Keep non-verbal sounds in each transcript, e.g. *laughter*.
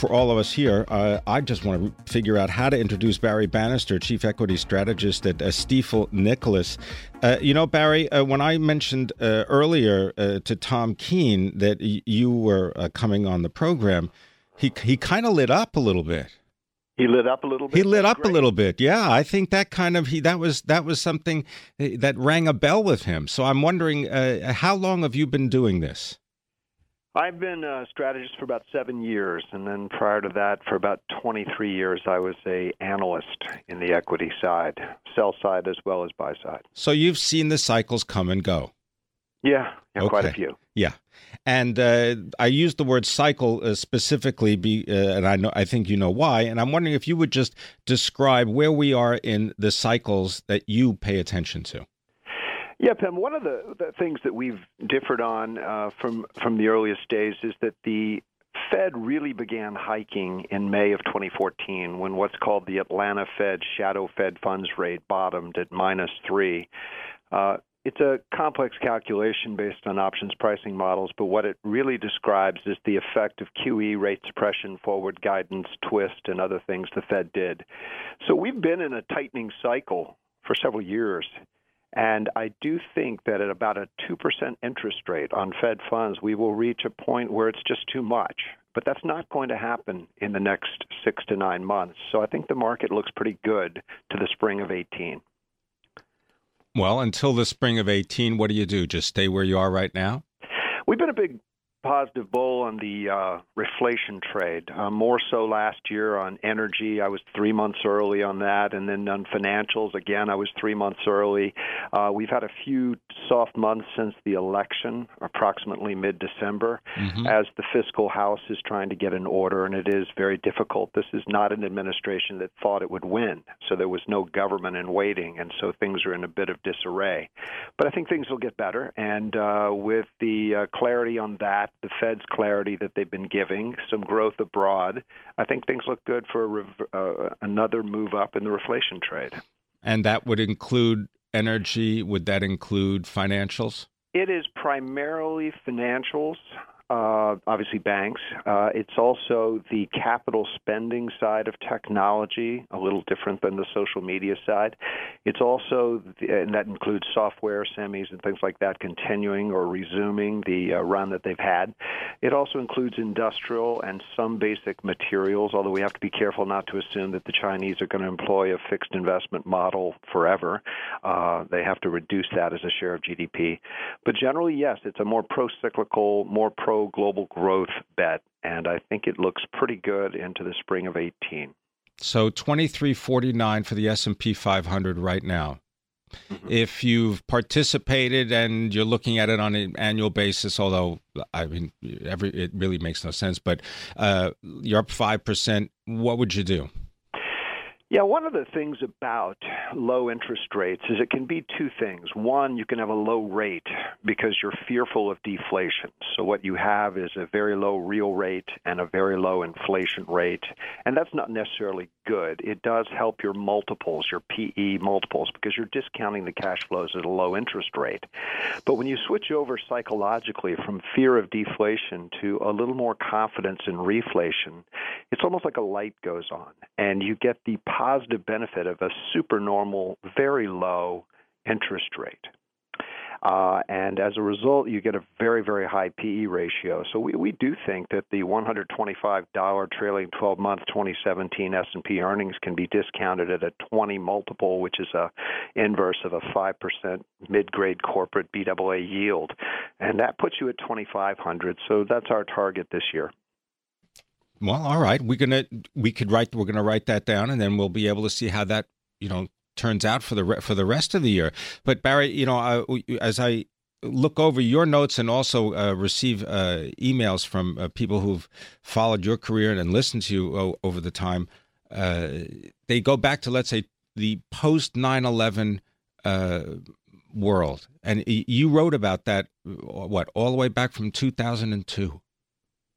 for all of us here, uh, I just want to figure out how to introduce Barry Bannister, Chief Equity Strategist at uh, Stifel Nicolaus. Uh, you know, Barry, uh, when I mentioned uh, earlier uh, to Tom Keene that y- you were uh, coming on the program, he he kind of lit up a little bit. He lit up a little bit. He lit up Great. a little bit. Yeah, I think that kind of he that was that was something that rang a bell with him. So I'm wondering, how long have you been doing this? I've been a strategist for about seven years, and then prior to that, for about 23 years, I was a analyst in the equity side, sell side as well as buy side. So you've seen the cycles come and go. Yeah, yeah okay. quite a few. Yeah, and uh, I use the word cycle uh, specifically, be, uh, and I know I think you know why. And I'm wondering if you would just describe where we are in the cycles that you pay attention to. Yeah, Pim. One of the, the things that we've differed on uh, from from the earliest days is that the Fed really began hiking in May of 2014 when what's called the Atlanta Fed shadow Fed funds rate bottomed at minus three. Uh, it's a complex calculation based on options pricing models, but what it really describes is the effect of QE rate suppression, forward guidance, twist, and other things the Fed did. So we've been in a tightening cycle for several years. And I do think that at about a 2% interest rate on Fed funds, we will reach a point where it's just too much. But that's not going to happen in the next six to nine months. So I think the market looks pretty good to the spring of 18. Well, until the spring of 18, what do you do? Just stay where you are right now? We've been a big positive bull on the uh, reflation trade. Uh, more so last year on energy, I was three months early on that, and then on financials, again, I was three months early. Uh, we've had a few soft months since the election, approximately mid-December, mm-hmm. as the fiscal house is trying to get an order, and it is very difficult. This is not an administration that thought it would win, so there was no government in waiting, and so things are in a bit of disarray. But I think things will get better, and uh, with the uh, clarity on that the Fed's clarity that they've been giving, some growth abroad, I think things look good for uh, another move up in the reflation trade. And that would include energy? Would that include financials? It is primarily financials uh, obviously banks. Uh, it's also the capital spending side of technology, a little different than the social media side. It's also, the, and that includes software, semis, and things like that, continuing or resuming the uh, run that they've had. It also includes industrial and some basic materials, although we have to be careful not to assume that the Chinese are going to employ a fixed investment model forever. Uh, they have to reduce that as a share of GDP. But generally, yes, it's a more pro cyclical, more pro global growth bet, and I think it looks pretty good into the spring of 18. So 2349 for the S&P 500 right now. Mm-hmm. If you've participated and you're looking at it on an annual basis, although I mean, every it really makes no sense, but uh, you're up five percent. What would you do? Yeah, one of the things about low interest rates is it can be two things. One, you can have a low rate because you're fearful of deflation. So what you have is a very low real rate and a very low inflation rate. And that's not necessarily good. It does help your multiples, your PE multiples, because you're discounting the cash flows at a low interest rate. But when you switch over psychologically from fear of deflation to a little more confidence in reflation, it's almost like a light goes on and you get the positive benefit of a supernormal, very low interest rate. Uh, and as a result, you get a very, very high PE ratio. So we, we do think that the $125 trailing 12-month 2017 S&P earnings can be discounted at a 20 multiple, which is a inverse of a 5% mid-grade corporate BAA yield, and that puts you at 2,500. So that's our target this year. Well, all right. We're gonna we could write we're gonna write that down, and then we'll be able to see how that you know turns out for the re- for the rest of the year. But Barry, you know, uh, as I look over your notes and also uh, receive uh, emails from uh, people who've followed your career and listened to you o- over the time, uh, they go back to let's say the post 9/11 uh, world, and you wrote about that. What all the way back from 2002.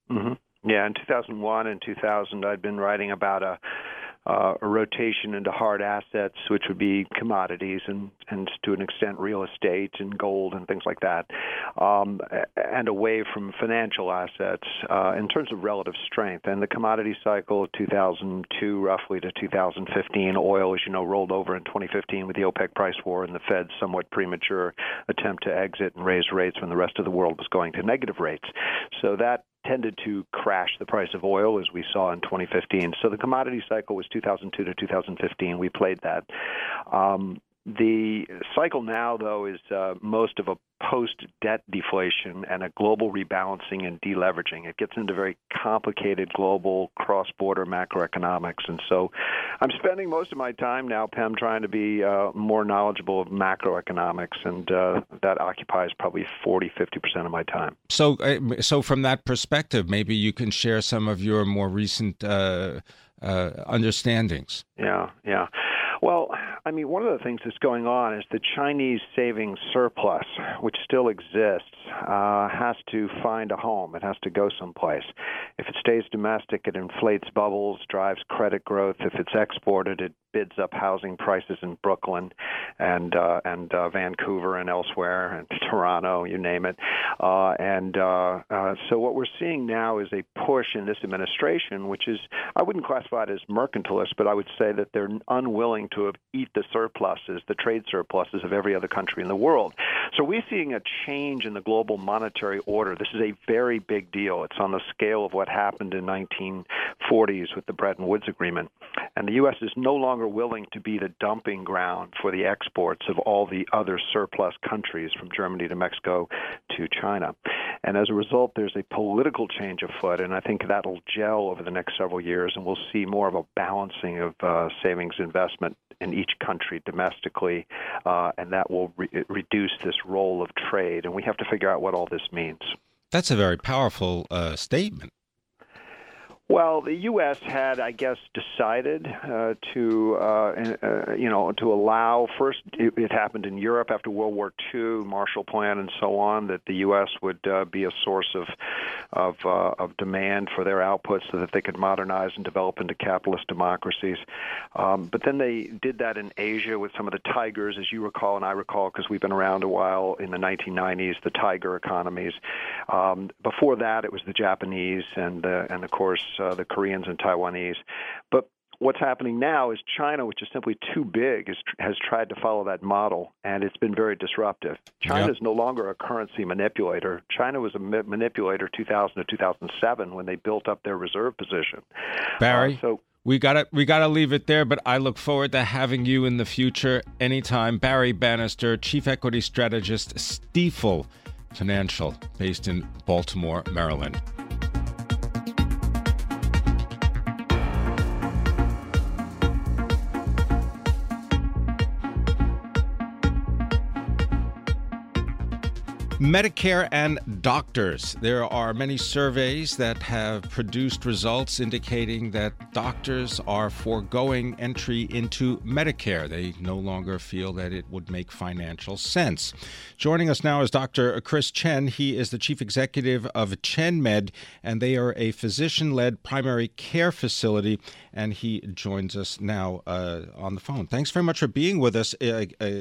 Mm-hmm. Yeah, in 2001 and 2000, I'd been writing about a uh, a rotation into hard assets, which would be commodities and, and to an extent real estate and gold and things like that, um, and away from financial assets uh, in terms of relative strength. And the commodity cycle, of 2002 roughly to 2015, oil, as you know, rolled over in 2015 with the OPEC price war and the Fed's somewhat premature attempt to exit and raise rates when the rest of the world was going to negative rates. So that tended to crash the price of oil as we saw in 2015. So the commodity cycle was 2002 to 2015. We played that. Um, the cycle now, though, is uh, most of a post debt deflation and a global rebalancing and deleveraging. It gets into very complicated global cross border macroeconomics. And so I'm spending most of my time now, Pim, trying to be uh, more knowledgeable of macroeconomics, and uh, that occupies probably 40, 50% of my time. So, uh, so from that perspective, maybe you can share some of your more recent uh, uh, understandings. Yeah, yeah. Well, I mean, one of the things that's going on is the Chinese savings surplus, which still exists, uh, has to find a home. It has to go someplace. If it stays domestic, it inflates bubbles, drives credit growth. If it's exported, it bids up housing prices in Brooklyn and uh, and uh, Vancouver and elsewhere and Toronto, you name it. Uh, and uh, uh, so what we're seeing now is a push in this administration, which is I wouldn't classify it as mercantilist, but I would say that they're unwilling to eat the surpluses, the trade surpluses of every other country in the world. So we're seeing a change in the global monetary order. This is a very big deal. It's on the scale of what happened in 1940s with the Bretton Woods Agreement, and the U.S. is no longer longer willing to be the dumping ground for the exports of all the other surplus countries from Germany to Mexico to China. And as a result, there's a political change afoot, and I think that'll gel over the next several years, and we'll see more of a balancing of uh, savings investment in each country domestically, uh, and that will re- reduce this role of trade. And we have to figure out what all this means. That's a very powerful uh, statement. Well, the U.S. had, I guess, decided uh, to, uh, uh, you know, to allow. First, it, it, happened in Europe after World War II, Marshall Plan, and so on, that the U.S. would uh, be a source of of, uh, of demand for their outputs, so that they could modernize and develop into capitalist democracies. Um, but then they did that in Asia with some of the tigers, as you recall, and I recall, because we've been around a while in the 1990s, the tiger economies. Um, before that, it was the Japanese, and and of course uh, the Koreans and Taiwanese. But what's happening now is China, which is simply too big, is, has tried to follow that model, and it's been very disruptive. China is no longer a currency manipulator. China was a ma- manipulator 2000 to 2007 when they built up their reserve position. Barry, uh, so we gotta we gotta leave it there. But I look forward to having you in the future anytime. Barry Bannister, Chief Equity Strategist, Stifel Financial, based in Baltimore, Maryland. Medicare and doctors. There are many surveys that have produced results indicating that doctors are foregoing entry into Medicare. They no longer feel that it would make financial sense. Joining us now is Dr. Chris Chen. He is the chief executive of ChenMed, and they are a physician led primary care facility. And he joins us now uh, on the phone. Thanks very much for being with us, uh, uh,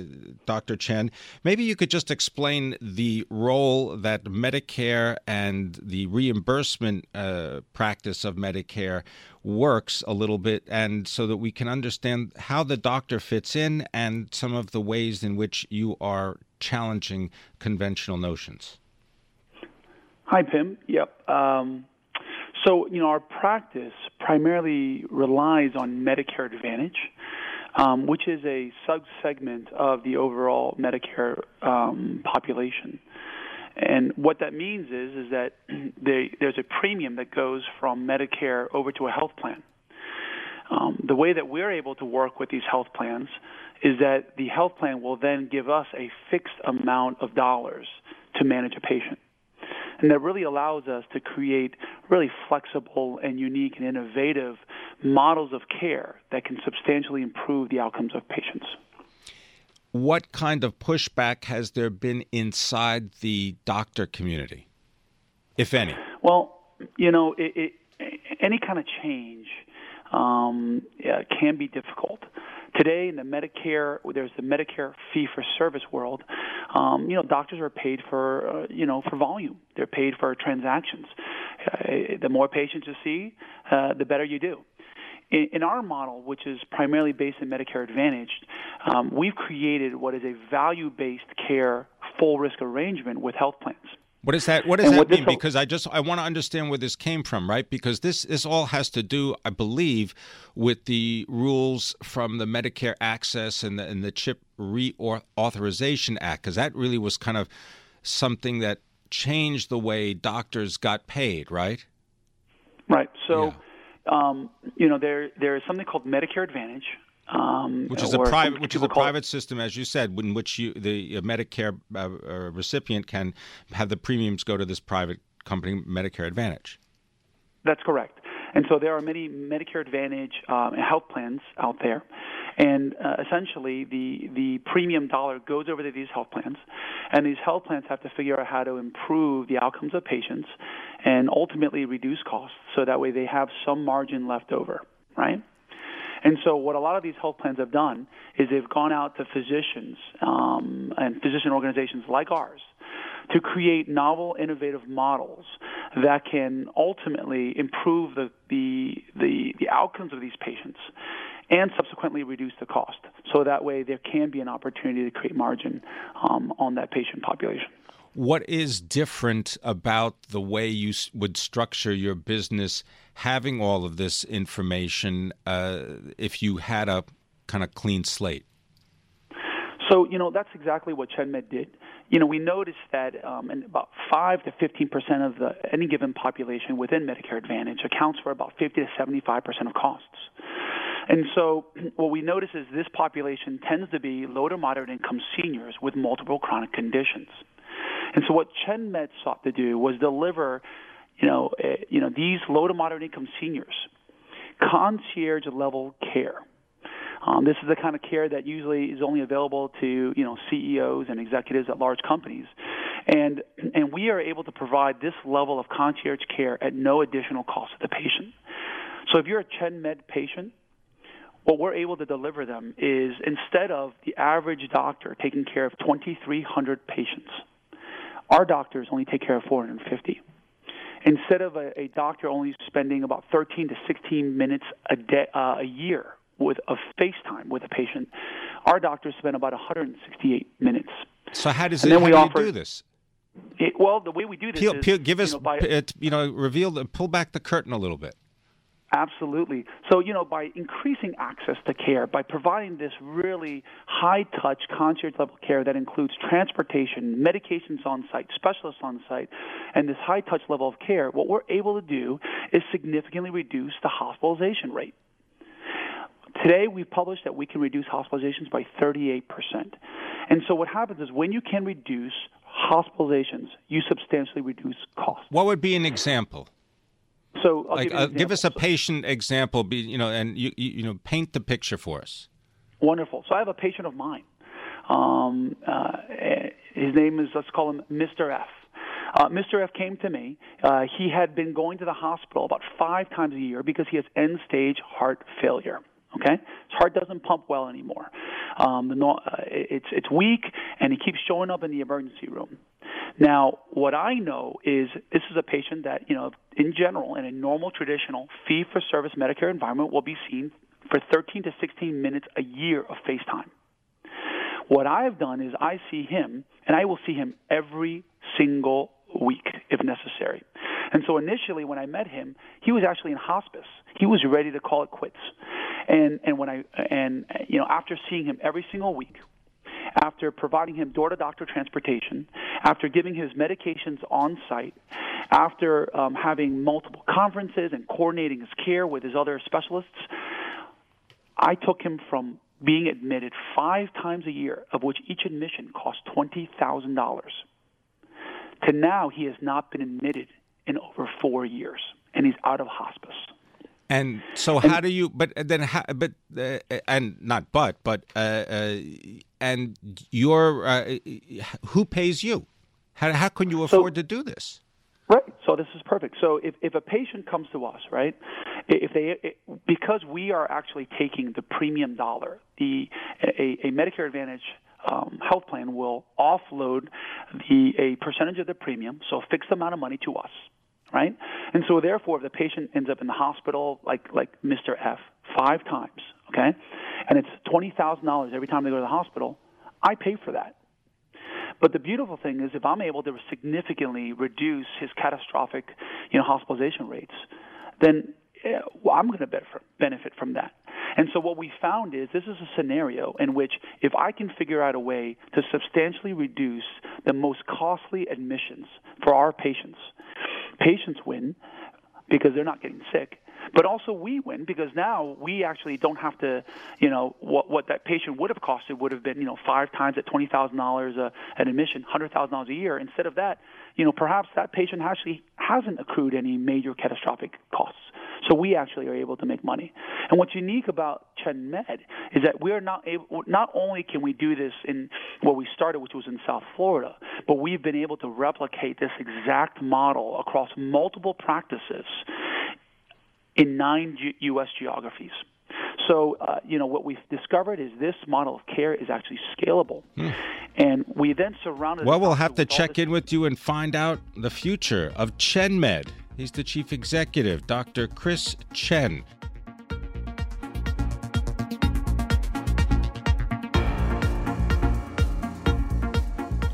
Dr. Chen. Maybe you could just explain the role that Medicare and the reimbursement uh, practice of Medicare works a little bit, and so that we can understand how the doctor fits in and some of the ways in which you are challenging conventional notions. Hi, Pim. Yep. Um, so, you know, our practice primarily relies on Medicare Advantage um, which is a subsegment of the overall Medicare um, population. And what that means is is that *clears throat* they, there's a premium that goes from Medicare over to a health plan. Um, the way that we're able to work with these health plans is that the health plan will then give us a fixed amount of dollars to manage a patient. And that really allows us to create really flexible and unique and innovative models of care that can substantially improve the outcomes of patients. what kind of pushback has there been inside the doctor community, if any? Well, you know, it, it, any kind of change um, yeah, can be difficult. Today, in the Medicare, there's the Medicare fee-for-service world. Um, you know, doctors are paid for, uh, you know, for volume. They're paid for transactions. Uh, the more patients you see, uh, the better you do. In, in our model, which is primarily based in Medicare Advantage, um, we've created what is a value-based care full risk arrangement with health plans. What does that What does and that mean? because I just I want to understand where this came from, right? Because this this all has to do, I believe, with the rules from the Medicare Access and the and the CHIP Reauthorization Act, because that really was kind of something that changed the way doctors got paid, right? Right. So. Yeah. Um, you know, there there is something called Medicare Advantage, um, which is a private, which is a private system, as you said, in which you, the Medicare uh, uh, recipient can have the premiums go to this private company, Medicare Advantage. That's correct. And so there are many Medicare Advantage um, health plans out there, and uh, essentially the the premium dollar goes over to these health plans, and these health plans have to figure out how to improve the outcomes of patients, and ultimately reduce costs, so that way they have some margin left over, right? And so, what a lot of these health plans have done is they've gone out to physicians um, and physician organizations like ours to create novel, innovative models that can ultimately improve the, the, the, the outcomes of these patients and subsequently reduce the cost. So that way, there can be an opportunity to create margin um, on that patient population. What is different about the way you would structure your business having all of this information uh, if you had a kind of clean slate? So, you know, that's exactly what ChenMed did. You know, we noticed that um, about 5 to 15 percent of the, any given population within Medicare Advantage accounts for about 50 to 75 percent of costs. And so *clears throat* what we notice is this population tends to be low to moderate income seniors with multiple chronic conditions. And so what ChenMed sought to do was deliver you know, uh, you know these low to moderate income seniors, concierge level care. Um, this is the kind of care that usually is only available to you know CEOs and executives at large companies, and *clears throat* and we are able to provide this level of concierge care at no additional cost to the patient. So if you're a ChenMed patient, what we're able to deliver them is instead of the average doctor taking care of 2,300 patients, our doctors only take care of 450 instead of a, a doctor only spending about 13 to 16 minutes a day uh, a year with a FaceTime with a patient, our doctors spend about 168 minutes. So how does and it, how do offer, do this? It, well, the way we do this peel, is, peel, give us, you know, by, you know, reveal, the, pull back the curtain a little bit. Absolutely. So, you know, by increasing access to care, by providing this really high touch concierge level care that includes transportation, medications on site, specialists on site, and this high touch level of care, what we're able to do is significantly reduce the hospitalization rate. Today, we've published that we can reduce hospitalizations by 38%. And so, what happens is when you can reduce hospitalizations, you substantially reduce costs. What would be an example? So, I'll like, give, uh, give, us a patient example. Be you know, and you, you, you know, paint the picture for us. Wonderful. So I have a patient of mine. Um, uh, his name is let's call him Mr. F. Uh, Mr. F came to me. Uh, he had been going to the hospital about five times a year because he has end stage heart failure. Okay, his heart doesn't pump well anymore. Um, the, uh, it's it's weak, and he keeps showing up in the emergency room. Now, what I know is this is a patient that you know, in general, in a normal traditional fee-for-service Medicare environment, will be seen for 13 to 16 minutes a year of FaceTime. What I've done is I see him, and I will see him every single week if necessary. And so initially, when I met him, he was actually in hospice. He was ready to call it quits. And and when I and you know after seeing him every single week, after providing him door to doctor transportation, after giving his medications on site, after um, having multiple conferences and coordinating his care with his other specialists, I took him from being admitted five times a year, of which each admission cost $20,000, to now he has not been admitted in over four years, and he's out of hospice. And so, how do you? But then, how, but uh, and not but, but uh, uh, and your uh, who pays you? How how can you afford so, to do this? Right. So this is perfect. So if if a patient comes to us, right, if they it, because we are actually taking the premium dollar, the a, a Medicare Advantage um, health plan will offload the a percentage of the premium, so a fixed amount of money to us right? And so therefore, if the patient ends up in the hospital, like like Mr. F, five times, okay, and it's twenty thousand dollars every time they go to the hospital, I pay for that. But the beautiful thing is, if I'm able to significantly reduce his catastrophic, you know, hospitalization rates, then eh, well, I'm going to benefit from that. And so what we found is this is a scenario in which if I can figure out a way to substantially reduce the most costly admissions for our patients, patients win because they're not getting sick. But also we win because now we actually don't have to, you know, what what that patient would have costed would have been, you know, five times at twenty thousand dollars a an admission, hundred thousand dollars a year. Instead of that, you know, perhaps that patient actually hasn't accrued any major catastrophic costs. So we actually are able to make money. And what's unique about ChenMed is that we are not able, not only can we do this in where we started, which was in South Florida, but we've been able to replicate this exact model across multiple practices in nine G- U.S. geographies. So, uh, you know, what we've discovered is this model of care is actually scalable. Hmm. And we then surrounded. Well, we'll have to check in with you and find out the future of ChenMed. He's the chief executive, Dr. Chris Chen.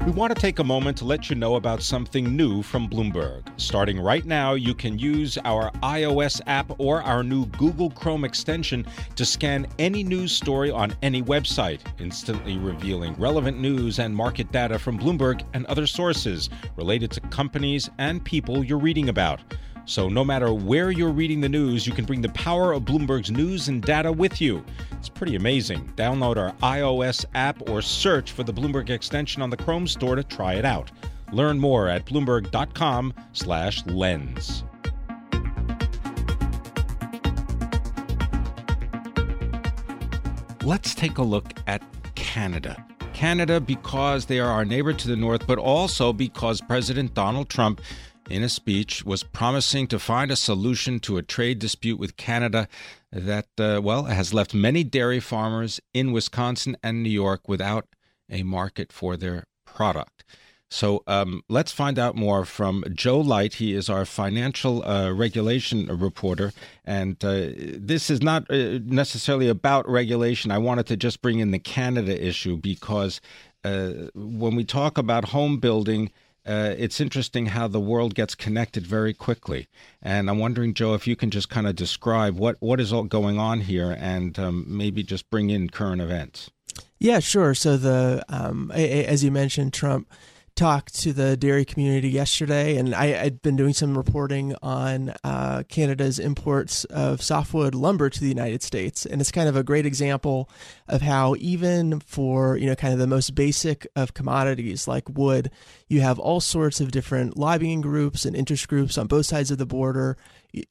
We want to take a moment to let you know about something new from Bloomberg. Starting right now, you can use our iOS app or our new Google Chrome extension to scan any news story on any website, instantly revealing relevant news and market data from Bloomberg and other sources related to companies and people you're reading about. So, no matter where you're reading the news, you can bring the power of Bloomberg's news and data with you. It's pretty amazing. Download our iOS app or search for the Bloomberg extension on the Chrome store to try it out. Learn more at bloomberg.com/lens. Let's take a look at Canada. Canada because they are our neighbor to the north, but also because President Donald Trump in a speech, was promising to find a solution to a trade dispute with Canada that, uh, well, has left many dairy farmers in Wisconsin and New York without a market for their product. So um, let's find out more from Joe Light. He is our financial uh, regulation reporter. And uh, this is not uh, necessarily about regulation. I wanted to just bring in the Canada issue because uh, when we talk about home building, uh, it's interesting how the world gets connected very quickly. And I'm wondering, Joe, if you can just kind of describe what, what is all going on here and um, maybe just bring in current events. Yeah, sure. So the um, as you mentioned, Trump talked to the dairy community yesterday, and I, had been doing some reporting on uh, Canada's imports of softwood lumber to the United States, and it's kind of a great example of how even for you know kind of the most basic of commodities like wood, you have all sorts of different lobbying groups and interest groups on both sides of the border.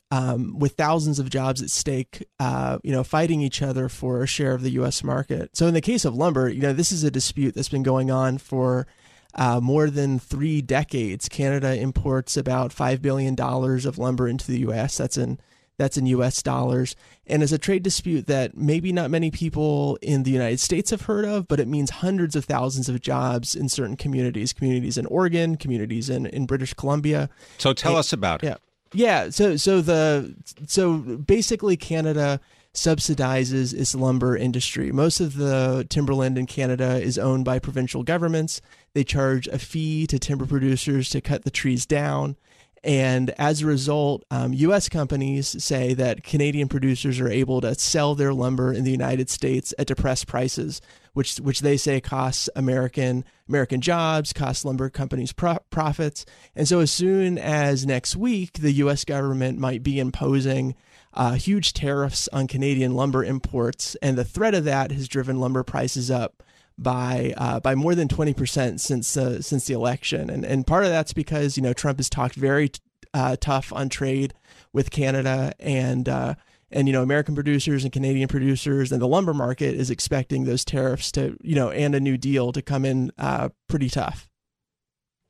Um, with thousands of jobs at stake, uh, you know, fighting each other for a share of the U.S. market. So in the case of lumber, you know, this is a dispute that's been going on for uh, more than three decades. Canada imports about $5 billion of lumber into the U.S. That's in that's in US dollars and is a trade dispute that maybe not many people in the United States have heard of, but it means hundreds of thousands of jobs in certain communities, communities in Oregon, communities in, in British Columbia. So tell and, us about it. Yeah. Yeah, so so the so basically Canada subsidizes its lumber industry. Most of the timberland in Canada is owned by provincial governments. They charge a fee to timber producers to cut the trees down. And as a result, um, U.S. companies say that Canadian producers are able to sell their lumber in the United States at depressed prices, which which they say costs American American jobs, costs lumber companies pro- profits. And so, as soon as next week, the U.S. government might be imposing uh, huge tariffs on Canadian lumber imports, and the threat of that has driven lumber prices up by uh, by more than twenty percent since uh, since the election, and and part of that's because you know Trump has talked very uh, tough on trade with Canada, and uh, and you know American producers and Canadian producers and the lumber market is expecting those tariffs to you know and a new deal to come in uh, pretty tough.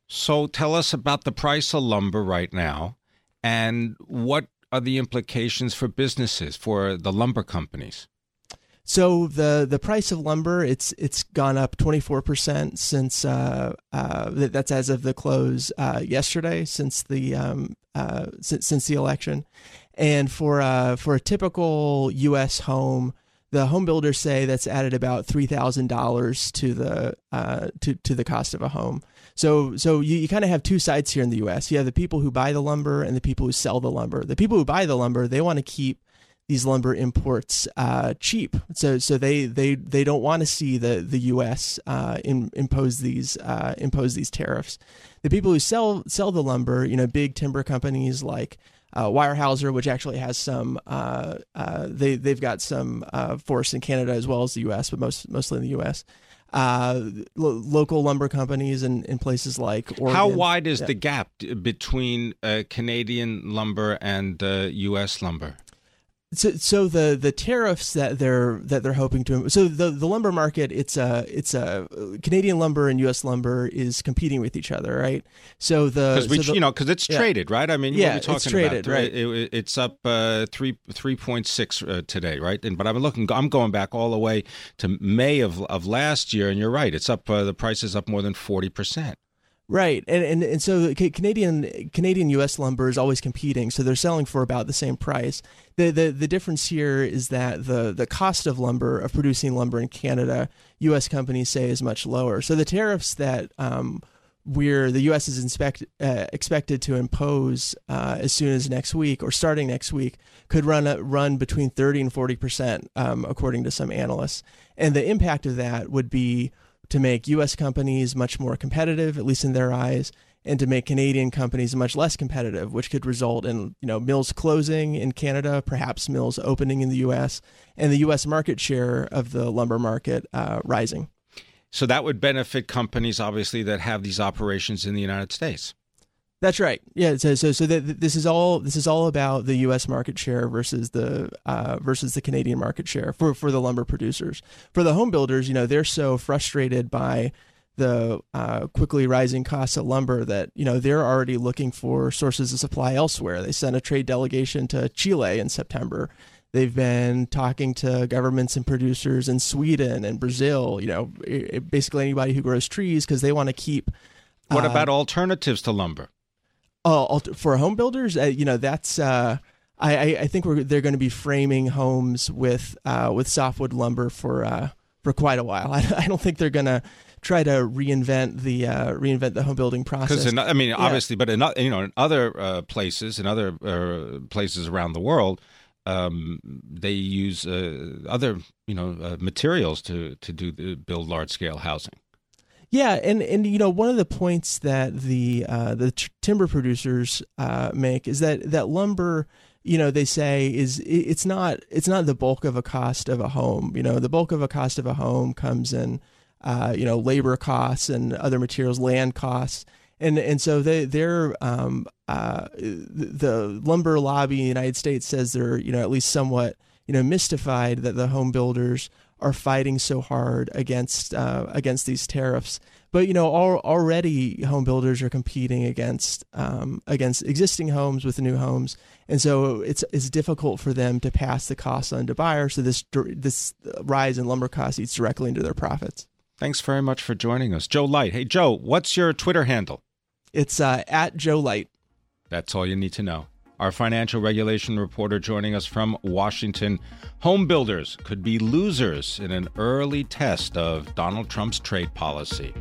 So tell us about the price of lumber right now, and what are the implications for businesses for the lumber companies? So the the price of lumber it's it's gone up 24 percent since uh, uh, that's as of the close uh, yesterday since the um, uh, since, since the election, and for uh, for a typical U.S. home, the home builders say that's added about three thousand dollars to the uh, to to the cost of a home. So so you, you kind of have two sides here in the U.S. You have the people who buy the lumber and the people who sell the lumber. The people who buy the lumber they want to keep these lumber imports uh, cheap. So so they they they don't want to see the the U.S. Uh, in, impose these uh, impose these tariffs. The people who sell sell the lumber, you know, big timber companies like uh, Weyerhaeuser, which actually has some, uh, uh, they they've got some force in Canada as well as the U.S., but most mostly in the U.S. Lo- local lumber companies in, in places like Oregon. How wide is yeah. the gap between Canadian lumber and U.S. lumber? So, so the the tariffs that they're that they're hoping to so the the lumber market it's a it's a Canadian lumber and U.S. lumber is competing with each other, right? So the because so you know because it's yeah. traded, right? I mean, yeah, what it's traded, about? right? It, it, it's up uh, three three point six uh, today, right? And but I'm looking, I'm going back all the way to May of of last year, and you're right, it's up. Uh, the price is up more than forty percent. Right, and and, and so Canadian Canadian U.S. lumber is always competing, so they're selling for about the same price. the the The difference here is that the the cost of lumber of producing lumber in Canada, U.S. companies say is much lower. So the tariffs that um, we're the U.S. is inspect, uh, expected to impose uh, as soon as next week or starting next week could run uh, run between thirty and forty percent, um, according to some analysts, and the impact of that would be to make U.S. companies much more competitive, at least in their eyes, and to make Canadian companies much less competitive, which could result in you know mills closing in Canada, perhaps mills opening in the U.S., and the U.S. market share of the lumber market uh, rising. So that would benefit companies, obviously, that have these operations in the United States. That's right. Yeah. So so so that this is all this is all about the U.S. market share versus the uh, versus the Canadian market share for for the lumber producers. For the home builders, you know, they're so frustrated by the uh, quickly rising costs of lumber that you know they're already looking for sources of supply elsewhere. They sent a trade delegation to Chile in September. They've been talking to governments and producers in Sweden and Brazil. You know, basically anybody who grows trees because they want to keep. What uh, about alternatives to lumber? Uh, for home builders, uh, you know, that's uh, I, I think we're they're going to be framing homes with uh, with softwood lumber for uh, for quite a while. *laughs* I, I don't think they're going to try to reinvent the uh, reinvent the home building process. Because I mean, obviously, yeah. but in you know in other uh, places, in other uh, places around the world, um, they use uh, other you know uh, materials to to do the, build large scale housing. Yeah, and and you know one of the points that the uh, the t- timber producers uh, make is that that lumber, you know, they say is it's not it's not the bulk of a cost of a home. You know, the bulk of a cost of a home comes in, uh, you know, labor costs and other materials, land costs, and and so they they're um, uh, the lumber lobby in the United States says they're you know at least somewhat you know mystified that the home builders are fighting so hard against uh, against these tariffs. But you know, all, already home builders are competing against um, against existing homes with new homes, and so it's it's difficult for them to pass the costs on to buyers. So this this rise in lumber costs eats directly into their profits. Thanks very much for joining us, Joe Light. Hey, Joe, what's your Twitter handle? It's uh, at Joe Light. That's all you need to know. Our financial regulation reporter joining us from Washington. Home builders could be losers in an early test of Donald Trump's trade policy.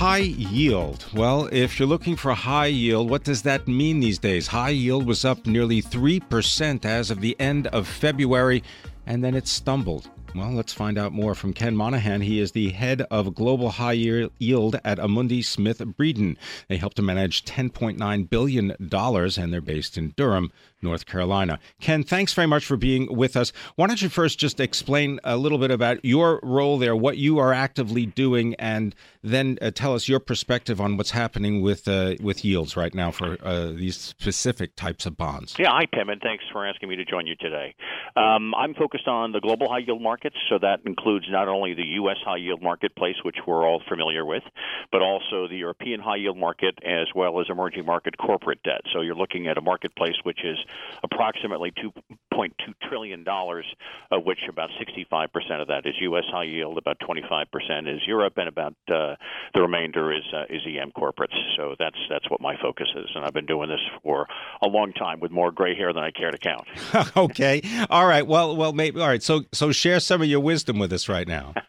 high yield. Well, if you're looking for high yield, what does that mean these days? High yield was up nearly 3% as of the end of February and then it stumbled. Well, let's find out more from Ken Monaghan. He is the head of global high yield at Amundi Smith Breeden. They help to manage $10.9 billion, and they're based in Durham, North Carolina. Ken, thanks very much for being with us. Why don't you first just explain a little bit about your role there, what you are actively doing, and then uh, tell us your perspective on what's happening with uh, with yields right now for uh, these specific types of bonds. Yeah, hi Pim, and thanks for asking me to join you today. Um, I'm focused on the global high yield markets, so that includes not only the U.S. high yield marketplace, which we're all familiar with, but also the European high yield market as well as emerging market corporate debt. So you're looking at a marketplace which is approximately 2.2 trillion dollars, of which about 65% of that is U.S. high yield, about 25% is Europe, and about uh, the remainder is uh, is EM corporates. So that's that's what my focus is, and I've been doing this for a long time with more gray hair than I care to count. *laughs* okay, all right. Well, well, maybe all right. So so share some of your wisdom with us right now. *laughs*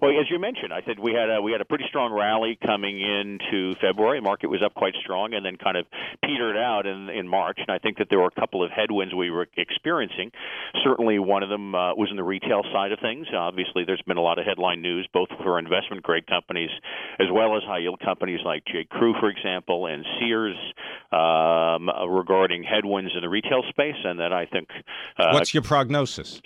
Well, as you mentioned, I said we had a we had a pretty strong rally coming into February. The market was up quite strong, and then kind of petered out in in March. And I think that there were a couple of headwinds we were experiencing. Certainly, one of them uh, was in the retail side of things. Obviously, there's been a lot of headline news, both for investment grade companies as well as high yield companies like J. Crew, for example, and Sears, um, regarding headwinds in the retail space. And that I think. Uh, What's your prognosis?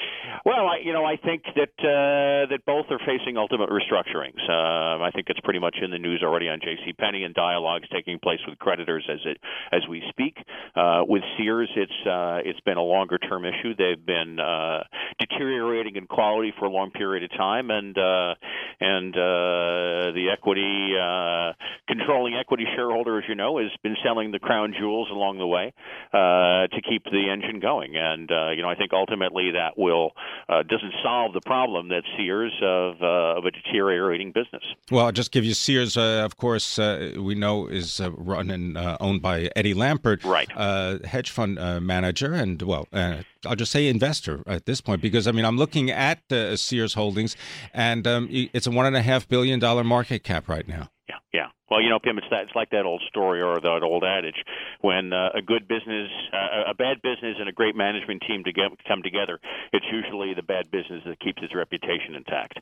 Well, I, you know, I think that uh, that both are facing ultimate restructurings. Uh, I think it's pretty much in the news already on J.C. Penney and dialogues taking place with creditors as it as we speak. Uh, with Sears, it's uh, it's been a longer term issue. They've been uh, deteriorating in quality for a long period of time, and uh, and uh, the equity uh, controlling equity shareholder, as you know, has been selling the crown jewels along the way uh, to keep the engine going. And uh, you know, I think ultimately that will uh, doesn't solve the problem that Sears of uh, of a deteriorating business. Well, I'll just give you Sears, uh, of course, uh, we know is uh, run and uh, owned by Eddie Lampert, right? hedge fund manager, and well, I'll just say investor at this point because I mean I'm looking at Sears Holdings, and um, it's a one and a half billion dollar market cap right now. Yeah, yeah. Well, you know, Pim, it's that it's like that old story or that old adage when uh, a good business, uh, a bad business, and a great management team to get, come together. It's usually the bad business that keeps its reputation intact.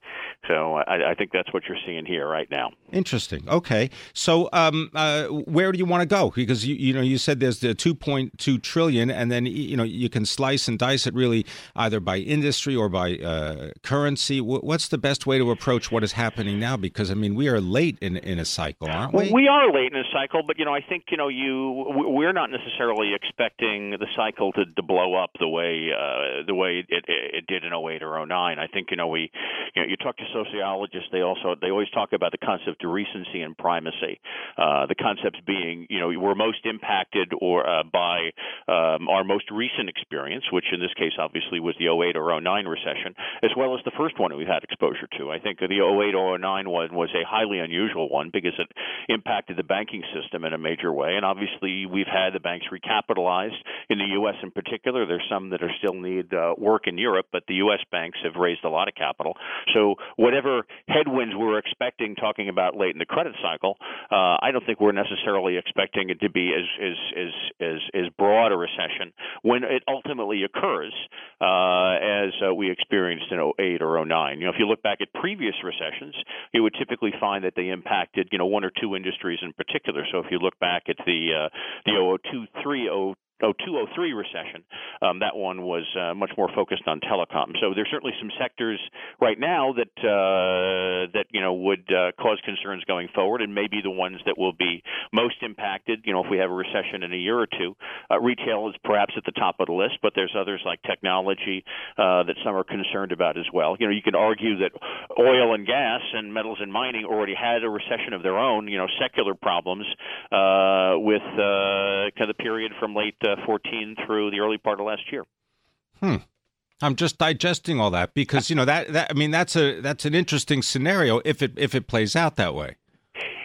So I, I think that's what you're seeing here right now. Interesting. Okay, so um, uh, where do you want to go? Because you you know you said there's the 2.2 trillion, and then you know you can slice and dice it really either by industry or by uh, currency. What's the best way to approach what is happening now? Because I mean we are late in in a cycle aren't we? Well, we are late in the cycle, but you know, I think you know, you we're not necessarily expecting the cycle to, to blow up the way uh, the way it, it did in 08 or 09. I think you know, we you know, you talk to sociologists, they also they always talk about the concept of recency and primacy. Uh, the concepts being, you know, we're most impacted or uh, by um, our most recent experience, which in this case obviously was the 08 or 09 recession, as well as the first one we've had exposure to. I think the 08 or 09 one was a highly unusual one because it impacted the banking system in a major way. And obviously, we've had the banks recapitalized in the U.S. in particular. There's some that are still need uh, work in Europe, but the U.S. banks have raised a lot of capital. So whatever headwinds we're expecting, talking about late in the credit cycle, uh, I don't think we're necessarily expecting it to be as as as as, as broad a recession when it ultimately occurs, uh, as uh, we experienced in 08 or 09. You know, if you look back at previous recessions, you would typically find that they impacted you know one or two industries in particular. So if you look back at the uh, the 002 0203 recession, um, that one was uh, much more focused on telecom. So there's certainly some sectors right now that uh, that you know would uh, cause concerns going forward, and maybe the ones that will be most impacted. You know, if we have a recession in a year or two, uh, retail is perhaps at the top of the list, but there's others like technology uh, that some are concerned about as well. You know, you can argue that oil and gas and metals and mining already had a recession of their own. You know, secular problems uh, with kind of the period from late. 14 through the early part of last year. Hmm. I'm just digesting all that because you know that, that I mean that's a that's an interesting scenario if it if it plays out that way.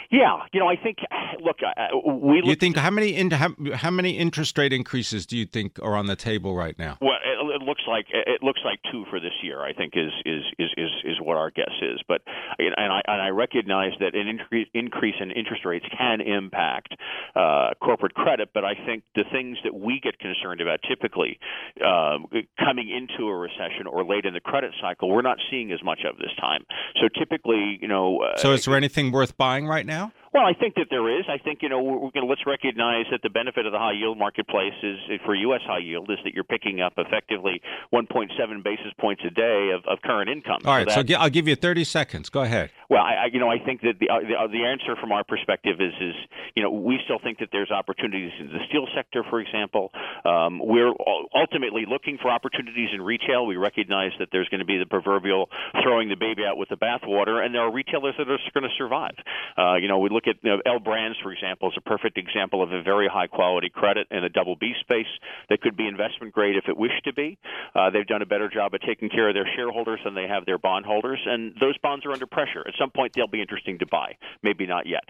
Yeah, you know, I think. Look, uh, we. You think how many in, how, how many interest rate increases do you think are on the table right now? Well, it, it looks like it looks like two for this year. I think is is is is, is what our guess is. But and I and I recognize that an increase increase in interest rates can impact uh, corporate credit. But I think the things that we get concerned about typically uh, coming into a recession or late in the credit cycle, we're not seeing as much of this time. So typically, you know. Uh, so is there anything worth buying right now? now? Well, I think that there is. I think you know we're, we're going to let's recognize that the benefit of the high yield marketplace is for U.S. high yield is that you're picking up effectively 1.7 basis points a day of, of current income. All right, so, that, so I'll give you 30 seconds. Go ahead. Well, I, I you know I think that the, uh, the uh, the answer from our perspective is is you know we still think that there's opportunities in the steel sector, for example. Um, we're ultimately looking for opportunities in retail. We recognize that there's going to be the proverbial throwing the baby out with the bathwater, and there are retailers that are going to survive. Uh, you know, we look at you know, L Brands, for example, is a perfect example of a very high quality credit in a double B space that could be investment grade if it wished to be. Uh, they've done a better job of taking care of their shareholders than they have their bondholders, and those bonds are under pressure. At some point, they'll be interesting to buy. Maybe not yet.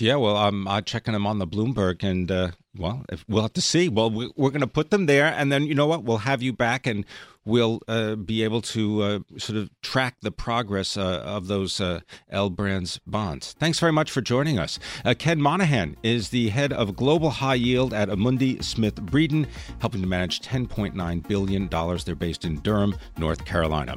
Yeah, well, I'm uh, checking them on the Bloomberg, and uh, well, if, we'll have to see. Well, we, are going to put them there, and then you know what? We'll have you back, and we'll uh, be able to uh, sort of track the progress uh, of those uh, L Brands bonds. Thanks very much for joining us. Ken Monaghan is the head of global high yield at Amundi Smith Breeden, helping to manage 10.9 billion dollars. They're based in Durham, North Carolina.